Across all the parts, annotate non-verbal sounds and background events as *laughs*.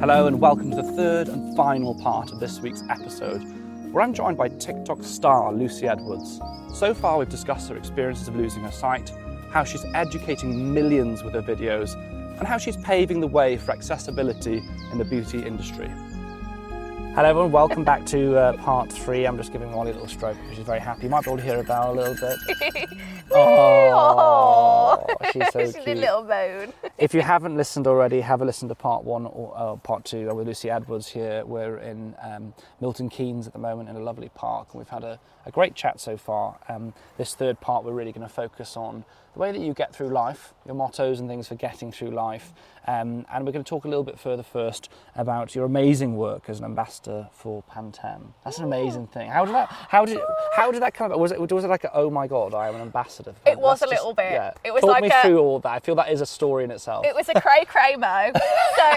Hello, and welcome to the third and final part of this week's episode, where I'm joined by TikTok star Lucy Edwards. So far, we've discussed her experiences of losing her sight, how she's educating millions with her videos, and how she's paving the way for accessibility in the beauty industry. Hello, everyone. Welcome back to uh, part three. I'm just giving Molly a little stroke because she's very happy. You might be able to hear her bell a little bit. *laughs* Oh, she's so *laughs* She's a cute. little moan. If you haven't listened already, have a listen to part one or uh, part two with Lucy Edwards here. We're in um, Milton Keynes at the moment in a lovely park, and we've had a, a great chat so far. Um, this third part, we're really going to focus on the way that you get through life, your mottos and things for getting through life. Um, and we're going to talk a little bit further first about your amazing work as an ambassador for Pantene. That's an amazing thing. How did that? How did? How did that come about? Was it? Was it like, a, oh my god, I am an ambassador? For It was That's a little bit. Yeah. It was Talk like me a- through all that. I feel that is a story in itself. It was a cray cray mo. so,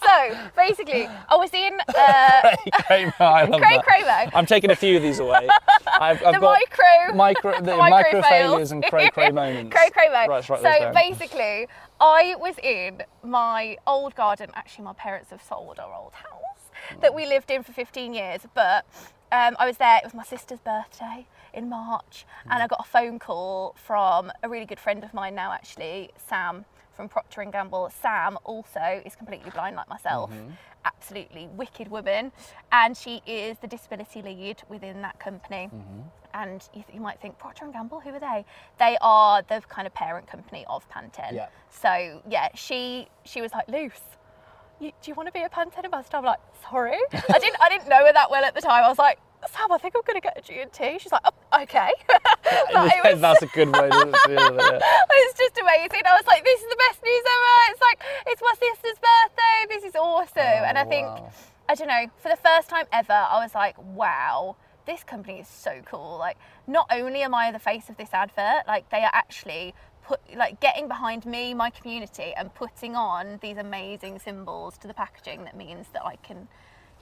*laughs* so basically, I was in uh, *laughs* Cray I love cray cray mo. I'm taking a few of these away. I've, I've The got micro, *laughs* micro, the micro, micro failures and cray cray moments. Cray cray mo. Right, so down. basically, I was in my old garden. Actually, my parents have sold our old house that we lived in for 15 years, but. Um, I was there. It was my sister's birthday in March, and I got a phone call from a really good friend of mine now, actually, Sam from Procter and Gamble. Sam also is completely blind like myself. Mm-hmm. Absolutely wicked woman, and she is the disability lead within that company mm-hmm. and you, you might think Procter and Gamble, who are they? They are the kind of parent company of Pantene. Yeah. So yeah, she she was like, loose. you, do you want to be a Pantene ambassador? I'm like, sorry, *laughs* I didn't I didn't know her that well at the time. I was like, Sam, I think I'm going to get a G&T. She's like, oh, okay. *laughs* It was- That's a good way to *laughs* feel it. it's just amazing. I was like, this is the best news ever. It's like, it's my sister's birthday. This is awesome. and I oh, think, Oh, wow. I don't know, for the first time ever, I was like, wow, this company is so cool. Like, not only am I the face of this advert, like, they are actually put like getting behind me, my community, and putting on these amazing symbols to the packaging that means that I can,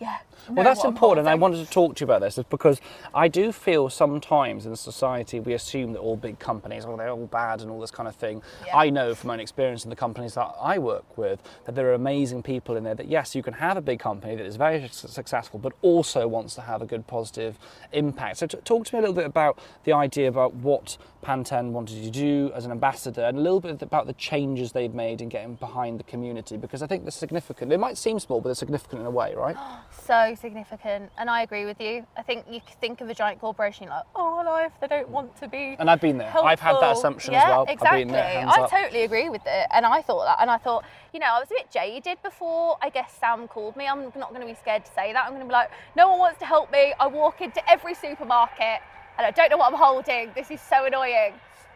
yeah. Well, that's important, and I wanted to talk to you about this is because I do feel sometimes in society we assume that all big companies, oh, they're all bad and all this kind of thing. Yeah. I know from my own experience in the companies that I work with that there are amazing people in there that, yes, you can have a big company that is very successful, but also wants to have a good positive impact. So, t- talk to me a little bit about the idea about what Pantene wanted you to do as an ambassador and a little bit about the changes they've made in getting behind the community because I think they're significant. It might seem small, but they're significant in a way, right? *gasps* *gasps* so significant and i agree with you i think you could think of a giant corporation you're like oh life they don't want to be And I've been there. I've had that assumption yeah, as well. exactly I've been there, i up. totally agree with it and i thought that and i thought you know i was a bit jaded before i guess sam called me i'm not going to be scared to say that i'm going to be like no one wants to help me i walk into every supermarket and i don't know what i'm holding this is so annoying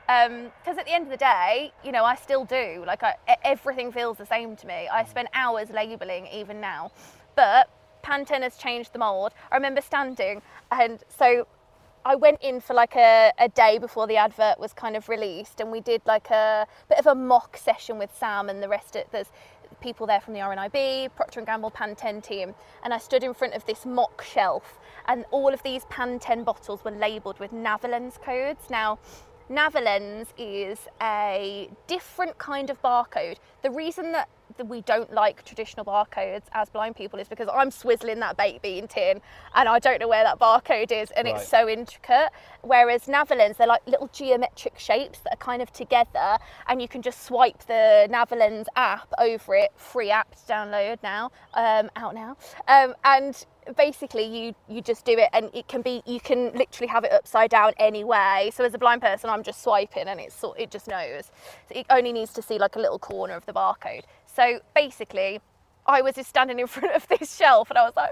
um, because at the end of the day, you know, I still do. Like, I, everything feels the same to me. I mm. spend hours labeling even now. But Pantene has changed the mold. I remember standing, and so I went in for like a, a day before the advert was kind of released, and we did like a bit of a mock session with Sam and the rest of there's people there from the RNIB, Procter and Gamble Pantene team, and I stood in front of this mock shelf, and all of these Pantene bottles were labelled with NaviLens codes. Now. NaviLens is a different kind of barcode. The reason that, that we don't like traditional barcodes as blind people is because I'm swizzling that baked bean tin and I don't know where that barcode is and Right. it's so intricate. Whereas NaviLens, they're like little geometric shapes that are kind of together and you can just swipe the NaviLens app over it, free app to download now, um, out now. Um, and basically you you just do it and it can be you can literally have it upside down anyway so as a blind person i'm just swiping and it's sort it just knows. So it only needs to see like a little corner of the barcode. So basically I was just standing in *laughs* front of this shelf and I was like,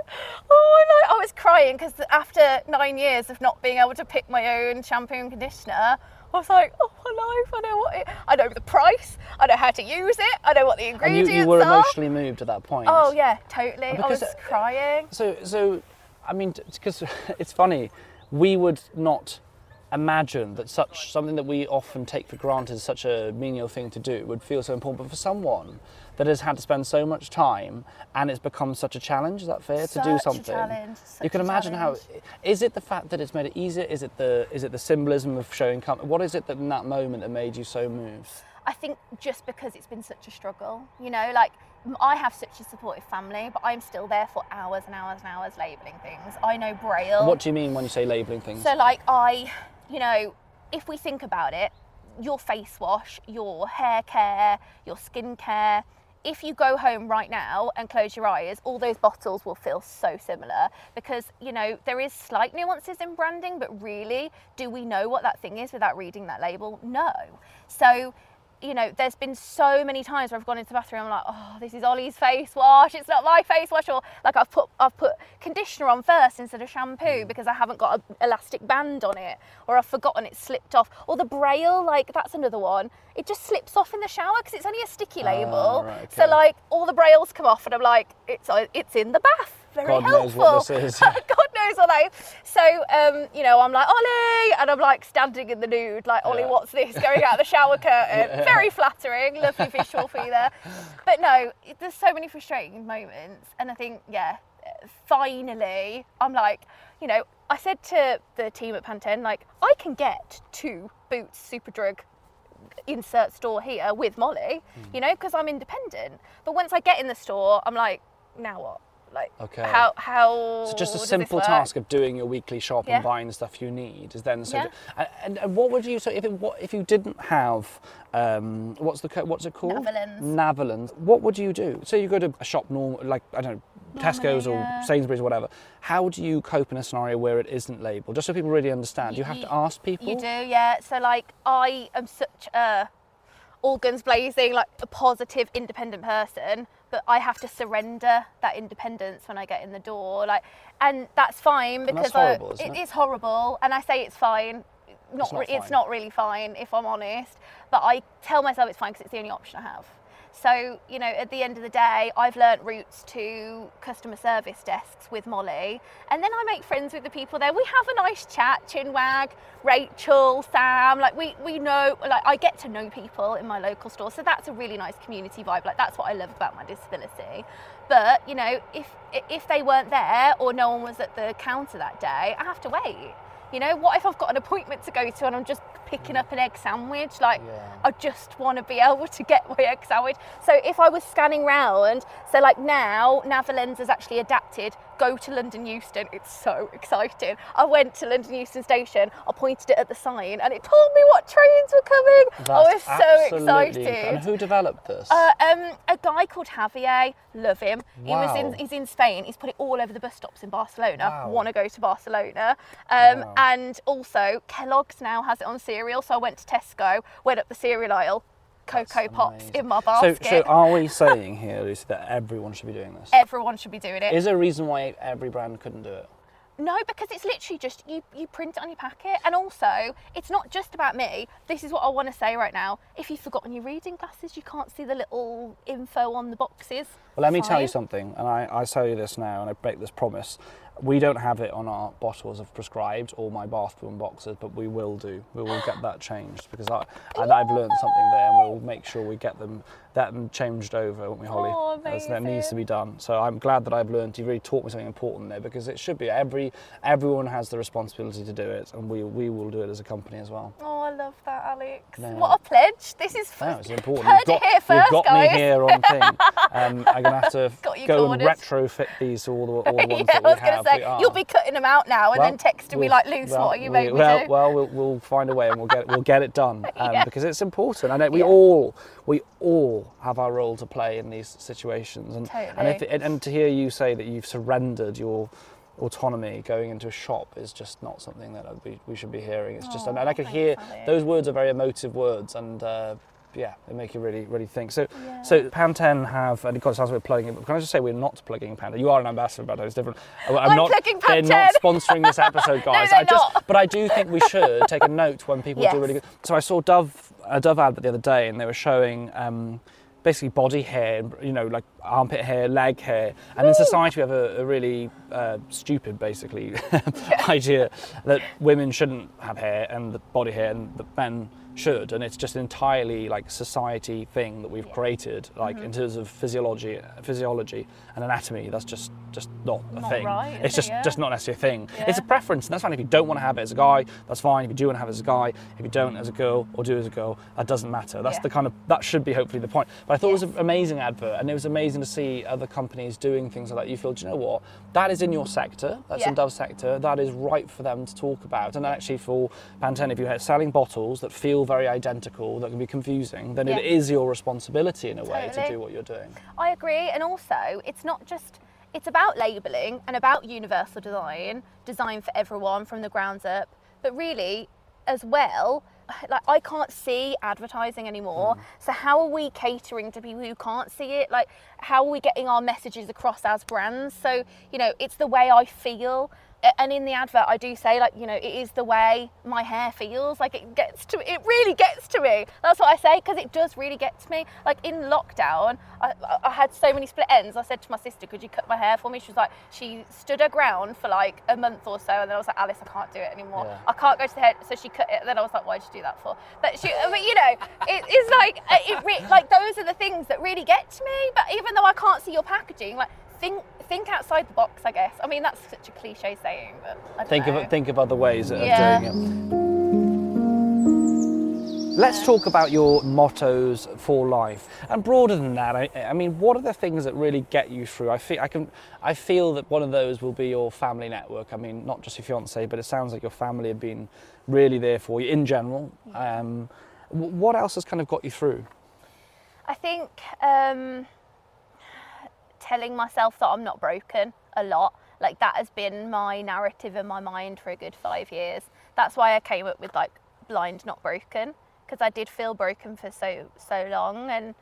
oh I was crying because after nine years of not being able to pick my own shampoo and conditioner, I was like, oh my life, I know what it, I know the price, I know how to use it, I know what the And ingredients you, you were are. emotionally moved at that point. Oh yeah, totally. I Because, was uh, crying. So, so, I mean, because *laughs* it's funny, we would not imagine that such something that we often take for granted as such a menial thing to do would feel so important. But for someone that has had to spend so much time and it's become such a challenge, is that fair to do Such a something? you can imagine how. challenge. Is it the fact that it's made it easier? Is it the is it the symbolism of showing? Com- what is it that in that moment that made you so moved? I think just because it's been such a struggle, you know, like I have such a supportive family, but I'm still there for hours and hours and hours labeling things. I know Braille. What do you mean when you say labelling things? So, like, I, you know, if we think about it, your face wash, your hair care, your skin care, if you go home right now and close your eyes, all those bottles will feel so similar because, you know, there is slight nuances in branding, but really, do we know what that thing is without reading that label? No. So, you know, there's been so many times where I've gone into the bathroom I'm like, oh, this is Ollie's face wash. It's not my face wash. Or like I've put I've put conditioner on first instead of shampoo because I haven't got an elastic band on it, or I've forgotten it slipped off. Or the braille, like that's another one. It just slips off in the shower because it's only a sticky label. right, So like all the brails come off, and I'm like, it's uh, it's in the bath. Very God knows helpful. what this is. *laughs* God knows what that is. So, um, you know, I'm like, Ollie! And I'm like standing in the nude, like, Ollie, Yeah. what's this? Going out the shower curtain. *laughs* Very flattering. Lovely visual for you there. *laughs* But no, there's so many frustrating moments. And I think, yeah, finally, I'm like, you know, I said to the team at Pantene, like, I can get two Boots Superdrug insert store here with Molly, Hmm. you know, because I'm independent. But once I get in the store, I'm like, now what? Like, Okay. how how? So just a simple task of doing your weekly shop Yeah. and buying the stuff you need is then so. Yeah. and, and, and what would you so if it, what if you didn't have um, what's the what's it called? NaviLens. NaviLens. What would you do? So you go to a shop normal like I don't know Tesco's or yeah. Sainsbury's or whatever. How do you cope in a scenario where it isn't labelled? Just so people really understand. You, have to ask people. You do, yeah. So like, I am such a all guns blazing, like a positive, independent person, but I have to surrender that independence when I get in the door, like, and that's fine that's because horrible, I, it it? is horrible, and I say it's fine. Not, It's not re- it's not really fine if I'm honest, but I tell myself it's fine because it's the only option I have. So, you know, at the end of the day, I've learnt routes to customer service desks with Molly, and then I make friends with the people there. We have a nice chat, Chinwag, Rachel, Sam. Like we we know, like I get to know people in my local store, so that's a really nice community vibe. Like that's what I love about my disability. But you know, if if they weren't there or no one was at the counter that day, I have to wait. You know, what if I've got an appointment to go to and I'm just picking up an egg sandwich? Like, Yeah. I just want to be able to get my egg sandwich. So if I was scanning round, so like now, NaviLens has actually adapted. Go to London Euston. It's so exciting. I went to London Euston Station. I pointed it at the sign, and it told me what trains were coming. I was so excited. And who developed this? Uh, um, a guy called Javier, love him. He was in, he's in Spain. He's put it all over the bus stops in Barcelona. Wow. Want to go to Barcelona? Um, Wow. And also, Kellogg's now has it on cereal. So I went to Tesco, went up the cereal aisle, Cocoa Pops in my so, basket. so are we *laughs* saying here, Lucy, that everyone should be doing this? Everyone should be doing it. Is there a reason why every brand couldn't do it? No, because it's literally just you, you print it on your packet. And also, it's not just about me. This is what I want to say right now. If you've forgotten your reading glasses, you can't see the little info on the boxes. Well, let me tell you something, and I, I tell you this now, and I break this promise. We don't have it on our bottles of prescribed or my bathroom boxes, but we will do. We will get that changed because I, and I've learned something there, and we'll make sure we get them that changed over, won't we, Holly? Oh, As that needs to be done. So I'm glad that I've learned. You really taught me something important there because it should be every everyone has the responsibility to do it, and we we will do it as a company as well. Oh, I love that, Alex. No. What a pledge. This is No, it's important. Heard You've got, it here first, you've got guys. me here on thing. *laughs* Um, I'm gonna have to *laughs* go and retrofit these to all the, *laughs* all the ones yeah, that I we was Gonna say, you'll be cutting them out now and Well, then texting me like, Luce, well, what are you we- making well. Well, we'll we'll find a way and we'll get we'll get it done um, Yeah. because it's important. And we Yeah. all we all have our role to play in these situations. And and, if, and and to hear you say that you've surrendered your autonomy going into a shop is just not something that we, we should be hearing. It's just and, and I could hear those words are very emotive words and. Uh, yeah, they make you really, really think. So, Yeah. so Pantene have, and because we're plugging it, but can I just say we're not plugging Pantene? You are an ambassador, but it's different. I'm, I'm not. plugging They're not sponsoring this episode, *laughs* guys. they're I just, not. but I do think we should take a note when people Yes. do really good. So I saw Dove, a Dove advert the other day, and they were showing um, basically body hair. You know, like armpit hair, leg hair, and in society we have a, a really uh, stupid, basically, *laughs* idea that women shouldn't have hair and the body hair, and that men should, and it's just an entirely like society thing that we've created, like in mm-hmm. terms of physiology, physiology and anatomy. That's just just not a Not thing. right, it's is it? just Yeah. just not necessarily a thing. It's a preference, and that's fine. If you don't want to have it as a guy, that's fine. If you do want to have it as a guy, if you don't as a girl or do as a girl, that doesn't matter. That's Yeah. the kind of that should be hopefully the point. But I thought it was an amazing advert, and it was amazing to see other companies doing things like that. You feel, do you know what? That is in your sector. That's in Yeah. Dove's sector. That is right for them to talk about. And actually, for Pantene, if you're selling bottles that feel very identical, that can be confusing, then it Yeah. is your responsibility in a way to do what you're doing. I agree, and also it's not just it's about labelling and about universal design, design for everyone from the ground up, but really as well. *sighs* Like I can't see advertising anymore, hmm. so how are we catering to people who can't see it? Like how are we getting our messages across as brands? So you know, it's the way I feel, and in the advert I do say like you know it is the way my hair feels. Like it gets to it really gets to me. That's what I say because it does really get to me. Like in lockdown, I, I- had so many split ends. I said to my sister, "Could you cut my hair for me?" She was like, she stood her ground for like a month or so, and then I was like, "Alice, I can't do it anymore. Yeah. I can't go to the hair." So she cut it. Then I was like, "Why'd you do that for?" But she, but you know, it's like uh, it re- like those are the things that really get to me. But even though I can't see your packaging, like think think outside the box. I guess. I mean, that's such a cliche saying, but I don't Think know. of think of other ways of Yeah. doing it. Let's talk about your mottos for life, and broader than that. I, I mean, what are the things that really get you through? I feel I can. I feel that one of those will be your family network. I mean, not just your fiance, but it sounds like your family have been really there for you in general. Um, what else has kind of got you through? I think um, telling myself that I'm not broken a lot, like that has been my narrative in my mind for a good five years. That's why I came up with like blind, not broken, because I did feel broken for so so long, and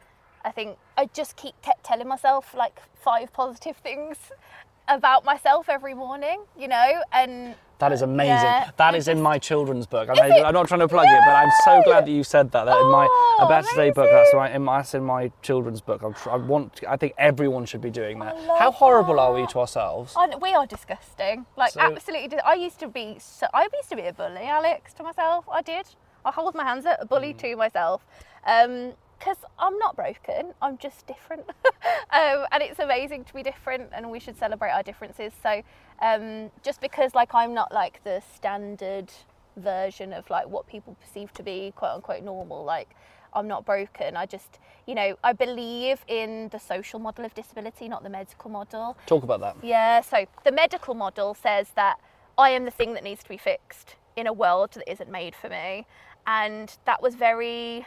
I think I just keep kept telling myself like five positive things *laughs* about myself every morning, you know, and That is amazing. Yeah, that I is in my children's book. I'm. I'm not trying to plug it, but I'm so glad that you said that. that in my Oh, a better day book, that's amazing. right. In my, that's in my children's book. Tr- I want. I think everyone should be doing that. How horrible are we to ourselves? I, we are disgusting. Like So- absolutely. I used to be. So, I used to be a bully, Alex, to myself. I did. I hold my hands up, a bully to myself, because I'm not broken. I'm just different, *laughs* um, and it's amazing to be different, and we should celebrate our differences. So, um, just because like I'm not like the standard version of like what people perceive to be quote unquote normal, like. I'm not broken. I just, you know, I believe in the social model of disability, not the medical model. Talk about that. Yeah, so the medical model says that I am the thing that needs to be fixed in a world that isn't made for me. And that was very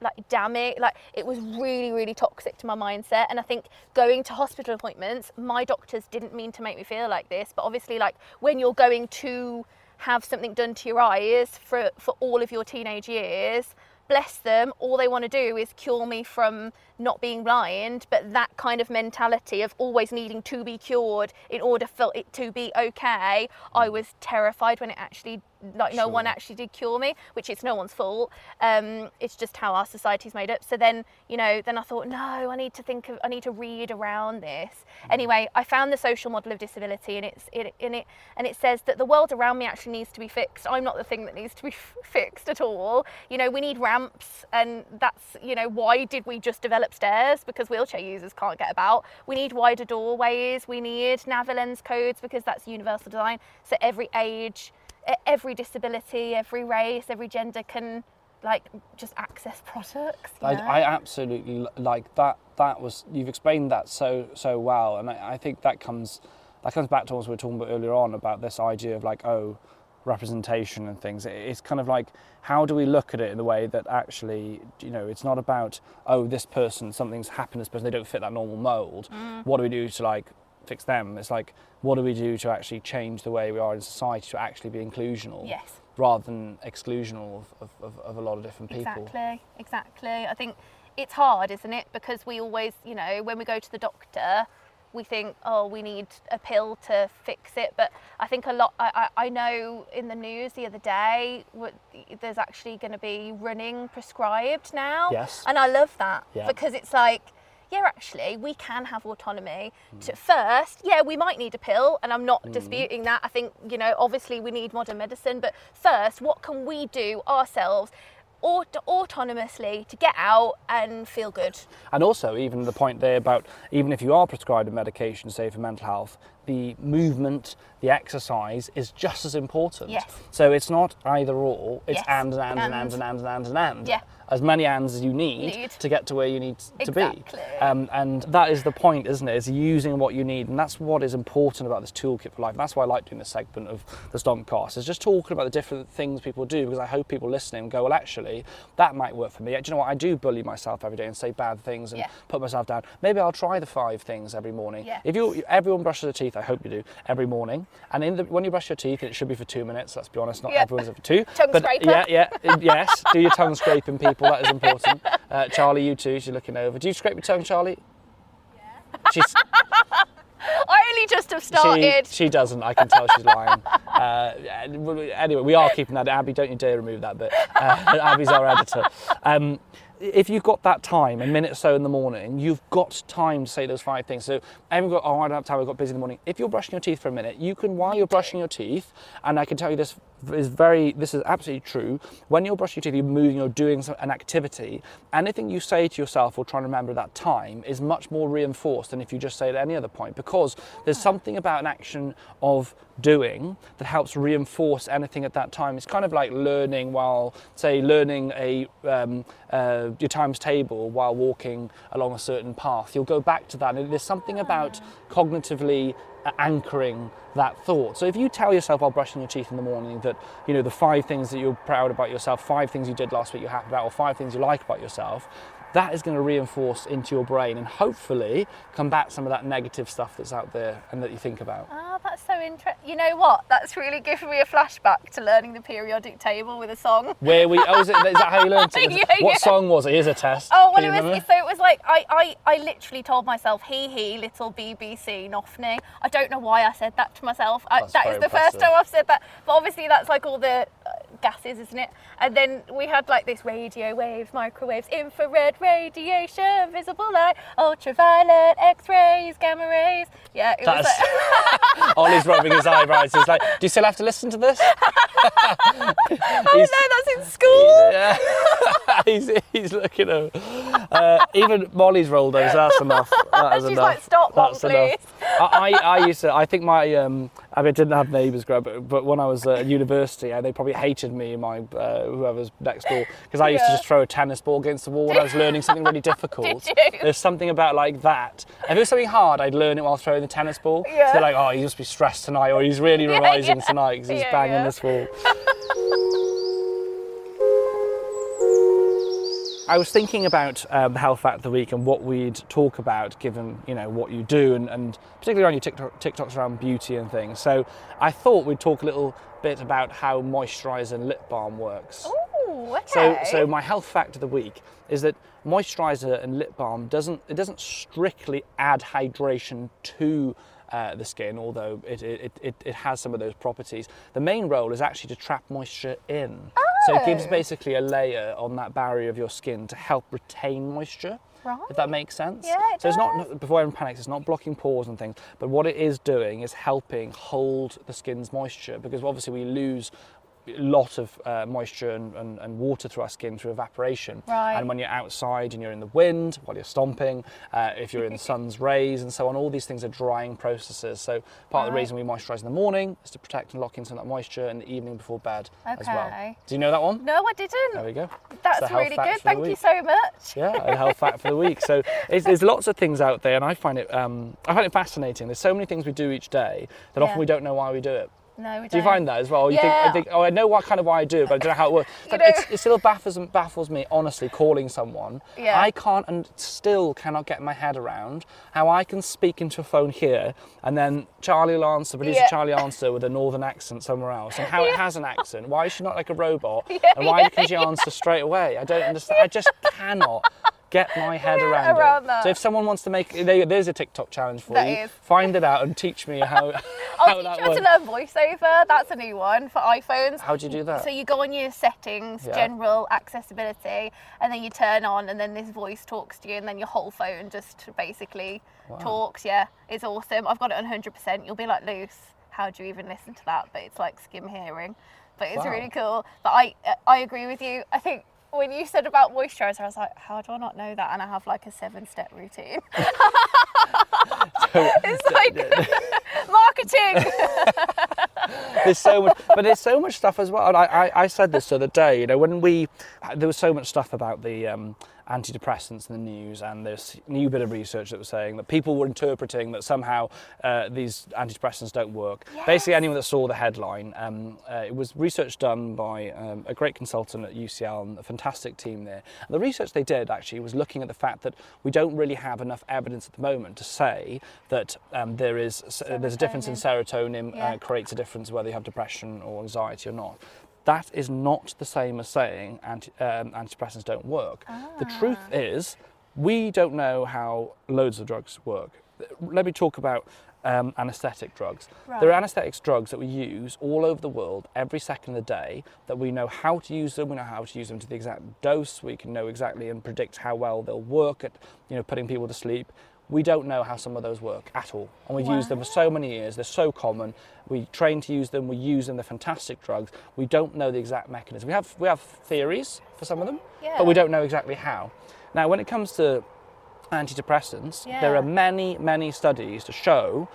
like damn it like it was really really toxic to my mindset. And i think going to hospital appointments my doctors didn't mean to make me feel like this. But obviously like when you're going to have something done to your eyes for for all of your teenage years bless them all they want to do is cure me from not being blind. But that kind of mentality of always needing to be cured in order for it to be okay i was terrified when it actually like no one actually did cure me which it's no one's fault. Um, it's just how our society's made up. So then you know then i thought no i need to think of i need to read around this. Anyway i found the social model of disability and it's it in it and it says that the world around me actually needs to be fixed. I'm not the thing that needs to be *laughs* fixed at all. You know we need ramps and that's you know why did we just develop stairs? Because wheelchair users can't get about. We need wider doorways. We need NaviLens codes because that's universal design. So every age every disability, every race, every gender can like just access products. I? I absolutely like that. That was you've explained that so so well, and I, I think that comes that comes back to what we were talking about earlier on about this idea of like oh representation and things. It's kind of like how do we look at it in the way that actually you know it's not about oh this person something's happened to this person they don't fit that normal mold. Mm. What do we do to like fix them? It's like what do we do to actually change the way we are in society to actually be inclusional yes, rather than exclusional of, of, of, of a lot of different people. exactly, exactly. I think it's hard, isn't it? Because we always, you know, when we go to the doctor, we think, oh, we need a pill to fix it. But I think a lot. I, I, I know in the news the other day, what- there's actually going to be running prescribed now. Yes. And I love that Yeah. because it's like, yeah, actually, we can have autonomy. To first, yeah, we might need a pill, and I'm not hmm. disputing that. I think, you know, obviously we need modern medicine, but first, what can we do ourselves aut- autonomously to get out and feel good? And also, even the point there about even if you are prescribed a medication, say for mental health, the movement, the exercise is just as important. Yes. So it's not either or, it's Yes. and and and and And. and and and and and. and. Yeah. As many ands as you need, Need. to get to where you need to Exactly. be. Um, and that is the point, isn't it? Is using what you need. And that's what is important about this toolkit for life. And that's why I like doing this segment of the Stompcast, is just talking about the different things people do because I hope people listening go, well, actually, that might work for me. Do you know what? I do bully myself every day and say bad things and Yeah. put myself down. Maybe I'll try the five things every morning. Yeah. If you everyone brushes their teeth, I hope you do every morning. And in the, when you brush your teeth, it should be for two minutes. Let's be honest, not Yeah. everyone's for two. *laughs* Tongue but scraper. yeah, yeah, yes. Do your tongue scraping, *laughs* people. That is important. *laughs* Uh, Charlie, you too. She's looking over. Do you scrape your tongue, Charlie? Yeah. She's, *laughs* I only just have started. she, she doesn't. I can tell she's lying. *laughs* Uh, anyway, we are keeping that. Abby, don't you dare remove that bit. Uh, Abby's our editor. Um, if you've got that time, a minute or so in the morning, you've got time to say those five things. So, everyone got, oh, I don't have time, I've got busy in the morning. If you're brushing your teeth for a minute, you can, while you're brushing your teeth, and I can tell you this is very, this is absolutely true. When you're brushing your teeth, you're moving, you're doing an activity. Anything you say to yourself or trying to remember that time is much more reinforced than if you just say it at any other point because there's something about an action of doing that helps reinforce anything at that time. It's kind of like learning while, say, learning a um, uh, your times table while walking along a certain path. You'll go back to that, and there's something about cognitively anchoring that thought. So if you tell yourself while brushing your teeth in the morning that you know the five things that you're proud about yourself, five things you did last week you're happy about, or five things you like about yourself, that is going to reinforce into your brain and hopefully combat some of that negative stuff that's out there and that you think about. Oh, that's so interesting. You know what? That's really giving me a flashback to learning the periodic table with a song. Where we oh is, it, is that how you learned it? *laughs* Yeah, what yeah. song was it? Here's a test. Oh, well, it was remember? so it was like I, I, I literally told myself, hee hee, little BBC Nothing." I don't know why I said that to myself. I, that very the first time I've said that. But obviously, that's like all the uh, gases, isn't it? And then we had like this radio waves, microwaves, infrared radiation, visible light, ultraviolet, X-rays, gamma rays. Yeah, it was like, *laughs* *laughs* Ollie's rubbing his eyebrows. He's like, "Do you still have to listen to this?" *laughs* oh no, that's in school. Yeah. he's, he's looking at uh, even Molly's rolled over, so that's enough. That is She's enough. like, "Stop, Mum, that's enough. I, I, I used to, I think my, um, I mean, I didn't have neighbours growing up, but, but when I was at university, they probably hated me and my, uh, whoever's next door, because I used to just throw a tennis ball against the wall when I was learning something really *laughs* difficult. There's something about like that. If it was something hard, I'd learn it while throwing the tennis ball. So Yeah. they're like, oh, he must be stressed tonight, or he's really *laughs* Yeah, revising yeah. tonight because he's Yeah, banging yeah. this wall. *laughs* I was thinking about um, the health fact of the week and what we'd talk about, given you know what you do, and, and particularly on your TikTok, TikToks around beauty and things. So I thought we'd talk a little bit about how moisturiser and lip balm works. Ooh, okay. So, so my health fact of the week is that moisturiser and lip balm doesn't it doesn't strictly add hydration to uh, the skin, although it, it, it, it has some of those properties. The main role is actually to trap moisture in. So it gives Oh. basically a layer on that barrier of your skin to help retain moisture. Right. If that makes sense. Yeah, it so it's not before everyone panics. It's not blocking pores and things, but what it is doing is helping hold the skin's moisture because obviously we lose a lot of uh, moisture and, and, and water through our skin through evaporation. Right. And when you're outside and you're in the wind while you're stomping, uh, if you're in the *laughs* sun's rays and so on, all these things are drying processes. So part of the reason we moisturise in the morning is to protect and lock in some of that moisture in the evening before bed as well. Okay. Do you know that one? No, I didn't. There we go. That's really good. Thank you so much. Yeah, a health fact for the week. So *laughs* it's, there's lots of things out there, and I find it um, I find it fascinating. There's so many things we do each day that often we don't know why we do it. No, we Do you don't. find that as well? You think, I Yeah. think, oh, I know what kind of why I do it, but I don't know how it works. You know- it still baffles baffles me, honestly, calling someone. Yeah. I can't and still cannot get my head around how I can speak into a phone here and then Charlie will answer, producer Yeah. Charlie answer with a northern accent somewhere else, and how it has an accent. Why is she not like a robot? *laughs* Yeah, and why yeah, can she answer straight away? I don't understand. I just *laughs* cannot get my head Yeah, around, around it. that. So if someone wants to make, there- there's a TikTok challenge for That you. is. Find it out and teach me how, *laughs* *laughs* I'll how teach that you how to learn voiceover. That's a new one for iPhones. How do you do that? So you go on your settings, Yeah. general accessibility, and then you turn on, and then this voice talks to you, and then your whole phone just basically talks. Yeah, it's awesome. I've got it on 100%. You'll be like, loose. How do you even listen to that? But it's like skim hearing. But it's Wow. really cool. But I, uh, I agree with you. I think when you said about moisturizer, I was like, how do I not know that? And I have like a seven-step routine. *laughs* *laughs* it's like *laughs* marketing. there's so much, but there's so much stuff as well. And I, I, I said this the other day. You know, when we there was so much stuff about the um, antidepressants in the news, and this new bit of research that was saying that people were interpreting that somehow uh, these antidepressants don't work. Basically, anyone that saw the headline, um, uh, it was research done by um, a great consultant at UCL and a fantastic team there. And the research they did actually was looking at the fact that we don't really have enough evidence at the moment to say that um, there is there's a difference in serotonin Yeah. uh, creates a difference whether you have depression or anxiety or not. That is not the same as saying anti, um, antidepressants don't work. The truth is, we don't know how loads of drugs work. Let me talk about um, anaesthetic drugs. There are anaesthetic drugs that we use all over the world every second of the day that we know how to use them, we know how to use them to the exact dose, we can know exactly and predict how well they'll work at you know, putting people to sleep. We don't know how some of those work at all. And we've used them for so many years, they're so common. We train to use them, we use them, they're fantastic drugs. We don't know the exact mechanism. We have, we have theories for some of them, but we don't know exactly how. Now, when it comes to antidepressants, there are many, many studies to show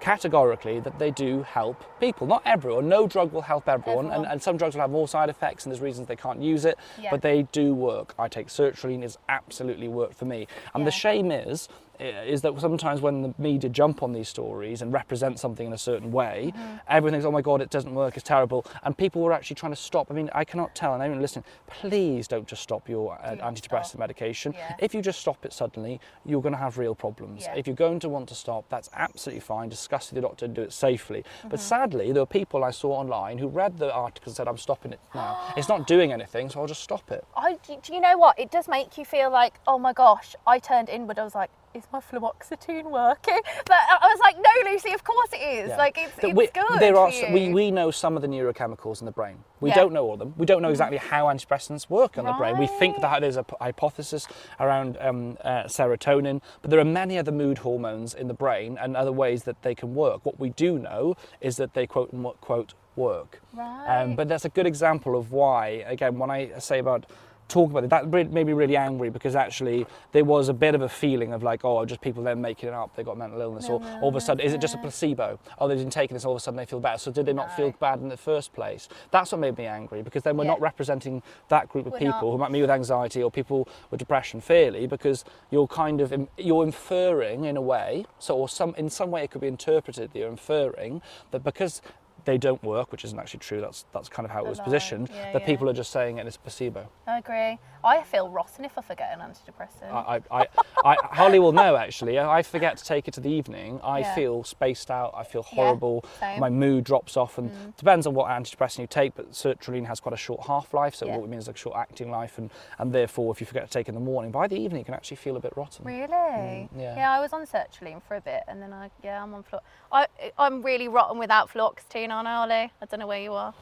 categorically that they do help people. Not everyone, no drug will help everyone, And, Everyone. and some drugs will have more side effects and there's reasons they can't use it, Yeah. but they do work. I take sertraline, it's absolutely worked for me. And the shame is, is that sometimes when the media jump on these stories and represent something in a certain way, Mm-hmm. everyone thinks, oh my God, it doesn't work, it's terrible. And people were actually trying to stop. I mean, I cannot tell, and anyone listening, please don't just stop your uh, antidepressant stop. medication. Yeah. If you just stop it suddenly, you're going to have real problems. Yeah. If you're going to want to stop, that's absolutely fine. Discuss with your doctor and do it safely. Mm-hmm. But sadly, there were people I saw online who read the article and said, I'm stopping it now. *gasps* it's not doing anything, so I'll just stop it. I, do you know what? It does make you feel like, oh my gosh, I turned inward. I was like, is my fluoxetine working? *laughs* But I was like, no, Lucy, of course it is. Yeah. Like, it's, it's we, good. There are we, we know some of the neurochemicals in the brain. We Yeah. Don't know all of them. We don't know exactly how antidepressants work in the brain. We think that there's a p- hypothesis around um, uh, serotonin, but there are many other mood hormones in the brain and other ways that they can work. What we do know is that they quote unquote work. Um, Right. but that's a good example of why, again, when I say about talk about it, that made me really angry because actually there was a bit of a feeling of like, oh, just people then making it up, they got mental illness, or all of a sudden, is it just a placebo? Oh, they didn't take this, all of a sudden they feel better. So did they not feel bad in the first place? That's what made me angry because then we're Yeah. not representing that group of We're people not. who might be with anxiety or people with depression fairly because you're kind of you're inferring in a way, so or some in some way it could be interpreted that you're inferring that because they don't work, which isn't actually true. That's that's kind of how it was lie. positioned. Yeah, that yeah. people are just saying it is placebo. I agree. I feel rotten if I forget an antidepressant. I, I, I, I, Holly will know actually. I forget to take it to the evening. I Yeah. feel spaced out. I feel horrible. Mm. My mood drops off, and depends on what antidepressant you take. But sertraline has quite a short half life, so Yeah. what it means is a short acting life, and, and therefore, if you forget to take it in the morning, by the evening you can actually feel a bit rotten. Really? Mm, yeah. I was on sertraline for a bit, and then I yeah, I'm on flu. I I'm really rotten without fluoxetine, aren't I, don't know where you are.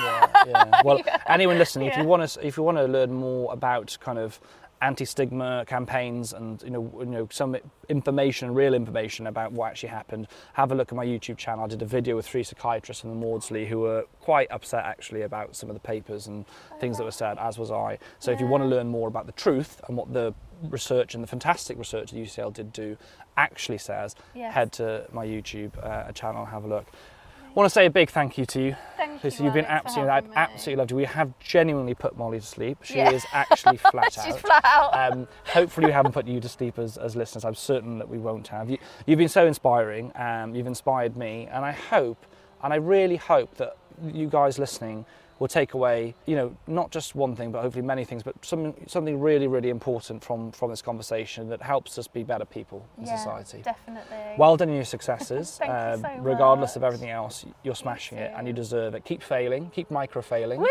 yeah, yeah. *laughs* Well, anyone listening, if you want to, if you want to learn more about kind of anti-stigma campaigns and you know, you know some information, real information about what actually happened, have a look at my YouTube channel. I did a video with three psychiatrists in the Maudsley who were quite upset actually about some of the papers and things that were said, as was I. So if you want to learn more about the truth and what the research and the fantastic research that UCL did do actually says, Yes. head to my YouTube uh, channel and have a look. I want to say a big thank you to you. Thank Listen, you, you've been absolutely, I've absolutely loved you. We have genuinely put Molly to sleep. She Yeah. is actually *laughs* flat She's out. flat out. Um, hopefully, we haven't put you to sleep as, as listeners. I'm certain that we won't have. You, you've been so inspiring. Um, you've inspired me, and I hope, and I really hope that you guys listening will take away, you know, not just one thing, but hopefully many things, but something something really, really important from from this conversation that helps us be better people in yeah, society. Definitely. Well done in your successes. *laughs* Thank you Um, so regardless of everything else, you're smashing it and you deserve it. Keep failing, keep micro failing,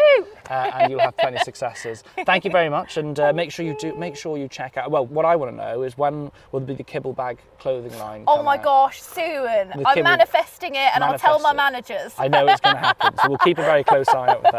uh, and you'll have plenty of successes. *laughs* Thank you very much, and uh, make sure you do. Make sure you check out. Well, what I want to know is when will there be the Kibble Bag clothing line? Oh my out? gosh, soon. I'm manifesting it and I'll tell my manifest managers. I know it's going to happen, so we'll keep a very close eye out with *laughs* that.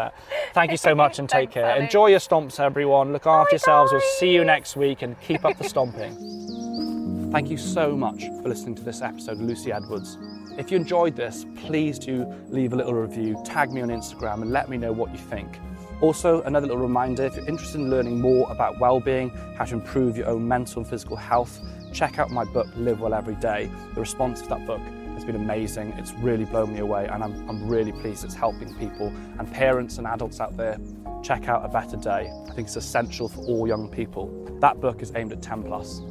Thank you so much, and take Thanks, care. Alex. Enjoy your stomps, everyone. Look after Bye, yourselves. We'll see you next week, and keep up the stomping. Thank you so much for listening to this episode of Lucy Edwards. If you enjoyed this, please do leave a little review, tag me on Instagram, and let me know what you think. Also, another little reminder if you're interested in learning more about well-being, how to improve your own mental and physical health, check out my book, Live Well Every Day. The response to that book has been amazing. It's really blown me away, and I'm, I'm really pleased it's helping people and parents and adults out there check out A Better Day. I think it's essential for all young people. That book is aimed at 10 plus.